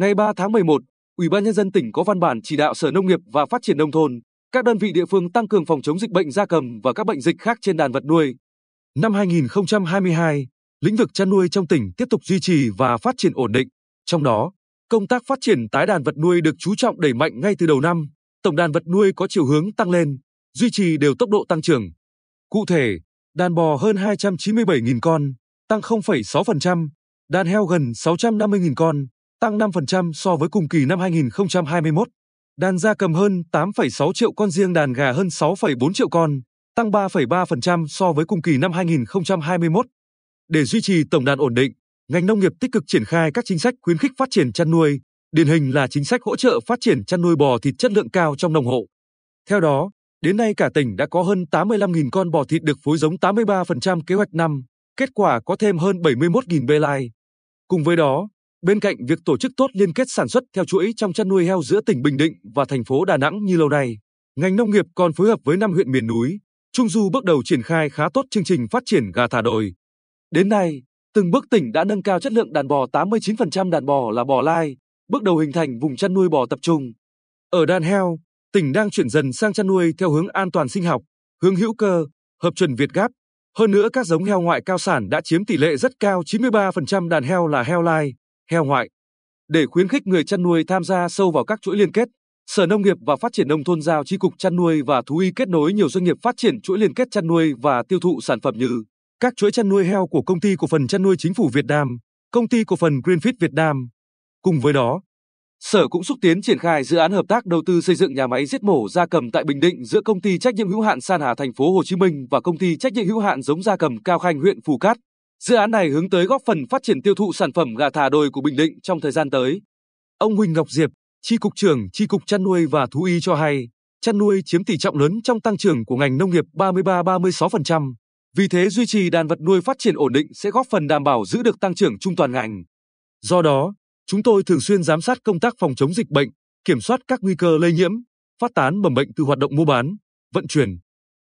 Ngày 3 tháng 11, Ủy ban nhân dân tỉnh có văn bản chỉ đạo Sở Nông nghiệp và Phát triển nông thôn, các đơn vị địa phương tăng cường phòng chống dịch bệnh gia cầm và các bệnh dịch khác trên đàn vật nuôi. Năm 2022, lĩnh vực chăn nuôi trong tỉnh tiếp tục duy trì và phát triển ổn định. Trong đó, công tác phát triển tái đàn vật nuôi được chú trọng đẩy mạnh ngay từ đầu năm. Tổng đàn vật nuôi có chiều hướng tăng lên, duy trì đều tốc độ tăng trưởng. Cụ thể, đàn bò hơn 297.000 con, tăng 0,6%, đàn heo gần 650.000 con, tăng 5% so với cùng kỳ năm 2021. Đàn gia cầm hơn 8,6 triệu con riêng đàn gà hơn 6,4 triệu con, tăng 3,3% so với cùng kỳ năm 2021. Để duy trì tổng đàn ổn định, ngành nông nghiệp tích cực triển khai các chính sách khuyến khích phát triển chăn nuôi, điển hình là chính sách hỗ trợ phát triển chăn nuôi bò thịt chất lượng cao trong nông hộ. Theo đó, đến nay cả tỉnh đã có hơn 85.000 con bò thịt được phối giống 83% kế hoạch năm, kết quả có thêm hơn 71.000 bê lai. Cùng với đó, bên cạnh việc tổ chức tốt liên kết sản xuất theo chuỗi trong chăn nuôi heo giữa tỉnh Bình Định và thành phố Đà Nẵng như lâu nay, ngành nông nghiệp còn phối hợp với năm huyện miền núi, Trung Du bước đầu triển khai khá tốt chương trình phát triển gà thả đồi. Đến nay, từng bước tỉnh đã nâng cao chất lượng đàn bò 89% đàn bò là bò lai, bước đầu hình thành vùng chăn nuôi bò tập trung. Ở đàn heo, tỉnh đang chuyển dần sang chăn nuôi theo hướng an toàn sinh học, hướng hữu cơ, hợp chuẩn Việt Gáp. Hơn nữa các giống heo ngoại cao sản đã chiếm tỷ lệ rất cao 93% đàn heo là heo lai, heo ngoại. Để khuyến khích người chăn nuôi tham gia sâu vào các chuỗi liên kết, Sở Nông nghiệp và Phát triển nông thôn giao Chi cục chăn nuôi và thú y kết nối nhiều doanh nghiệp phát triển chuỗi liên kết chăn nuôi và tiêu thụ sản phẩm như các chuỗi chăn nuôi heo của công ty cổ phần chăn nuôi chính phủ Việt Nam, công ty cổ phần Greenfit Việt Nam. Cùng với đó, Sở cũng xúc tiến triển khai dự án hợp tác đầu tư xây dựng nhà máy giết mổ gia cầm tại Bình Định giữa công ty trách nhiệm hữu hạn San Hà thành phố Hồ Chí Minh và công ty trách nhiệm hữu hạn giống gia cầm Cao Khanh huyện Phù Cát. Dự án này hướng tới góp phần phát triển tiêu thụ sản phẩm gà thả đồi của Bình Định trong thời gian tới. Ông Huỳnh Ngọc Diệp, Chi cục trưởng Chi cục chăn nuôi và thú y cho hay, chăn nuôi chiếm tỷ trọng lớn trong tăng trưởng của ngành nông nghiệp 33-36%. Vì thế duy trì đàn vật nuôi phát triển ổn định sẽ góp phần đảm bảo giữ được tăng trưởng chung toàn ngành. Do đó, chúng tôi thường xuyên giám sát công tác phòng chống dịch bệnh, kiểm soát các nguy cơ lây nhiễm, phát tán mầm bệnh từ hoạt động mua bán, vận chuyển.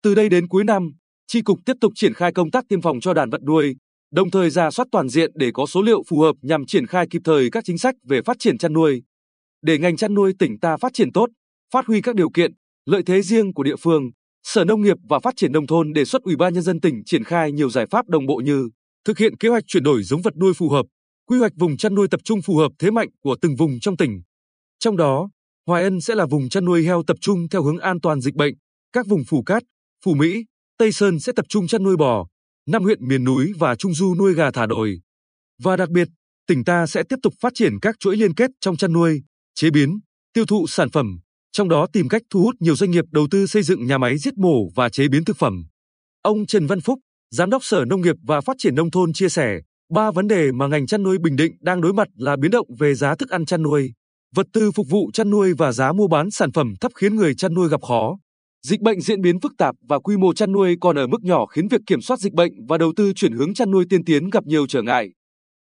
Từ đây đến cuối năm, Chi cục tiếp tục triển khai công tác tiêm phòng cho đàn vật nuôi, đồng thời ra soát toàn diện để có số liệu phù hợp nhằm triển khai kịp thời các chính sách về phát triển chăn nuôi. Để ngành chăn nuôi tỉnh ta phát triển tốt, phát huy các điều kiện, lợi thế riêng của địa phương, Sở Nông nghiệp và Phát triển nông thôn đề xuất Ủy ban nhân dân tỉnh triển khai nhiều giải pháp đồng bộ như thực hiện kế hoạch chuyển đổi giống vật nuôi phù hợp, quy hoạch vùng chăn nuôi tập trung phù hợp thế mạnh của từng vùng trong tỉnh. Trong đó, Hoài Ân sẽ là vùng chăn nuôi heo tập trung theo hướng an toàn dịch bệnh, các vùng Phù Cát, Phù Mỹ, Tây Sơn sẽ tập trung chăn nuôi bò, năm huyện miền núi và trung du nuôi gà thả đồi. Và đặc biệt, tỉnh ta sẽ tiếp tục phát triển các chuỗi liên kết trong chăn nuôi, chế biến, tiêu thụ sản phẩm, trong đó tìm cách thu hút nhiều doanh nghiệp đầu tư xây dựng nhà máy giết mổ và chế biến thực phẩm. Ông Trần Văn Phúc, Giám đốc Sở Nông nghiệp và Phát triển Nông thôn chia sẻ, ba vấn đề mà ngành chăn nuôi Bình Định đang đối mặt là biến động về giá thức ăn chăn nuôi, vật tư phục vụ chăn nuôi và giá mua bán sản phẩm thấp khiến người chăn nuôi gặp khó. Dịch bệnh diễn biến phức tạp và quy mô chăn nuôi còn ở mức nhỏ khiến việc kiểm soát dịch bệnh và đầu tư chuyển hướng chăn nuôi tiên tiến gặp nhiều trở ngại.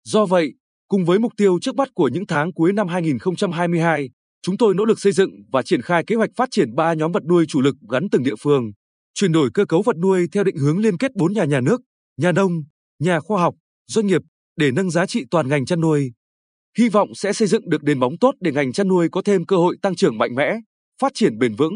Do vậy, cùng với mục tiêu trước mắt của những tháng cuối năm 2022, chúng tôi nỗ lực xây dựng và triển khai kế hoạch phát triển ba nhóm vật nuôi chủ lực gắn từng địa phương, chuyển đổi cơ cấu vật nuôi theo định hướng liên kết bốn nhà nhà nước, nhà nông, nhà khoa học, doanh nghiệp để nâng giá trị toàn ngành chăn nuôi. Hy vọng sẽ xây dựng được nền móng tốt để ngành chăn nuôi có thêm cơ hội tăng trưởng mạnh mẽ, phát triển bền vững.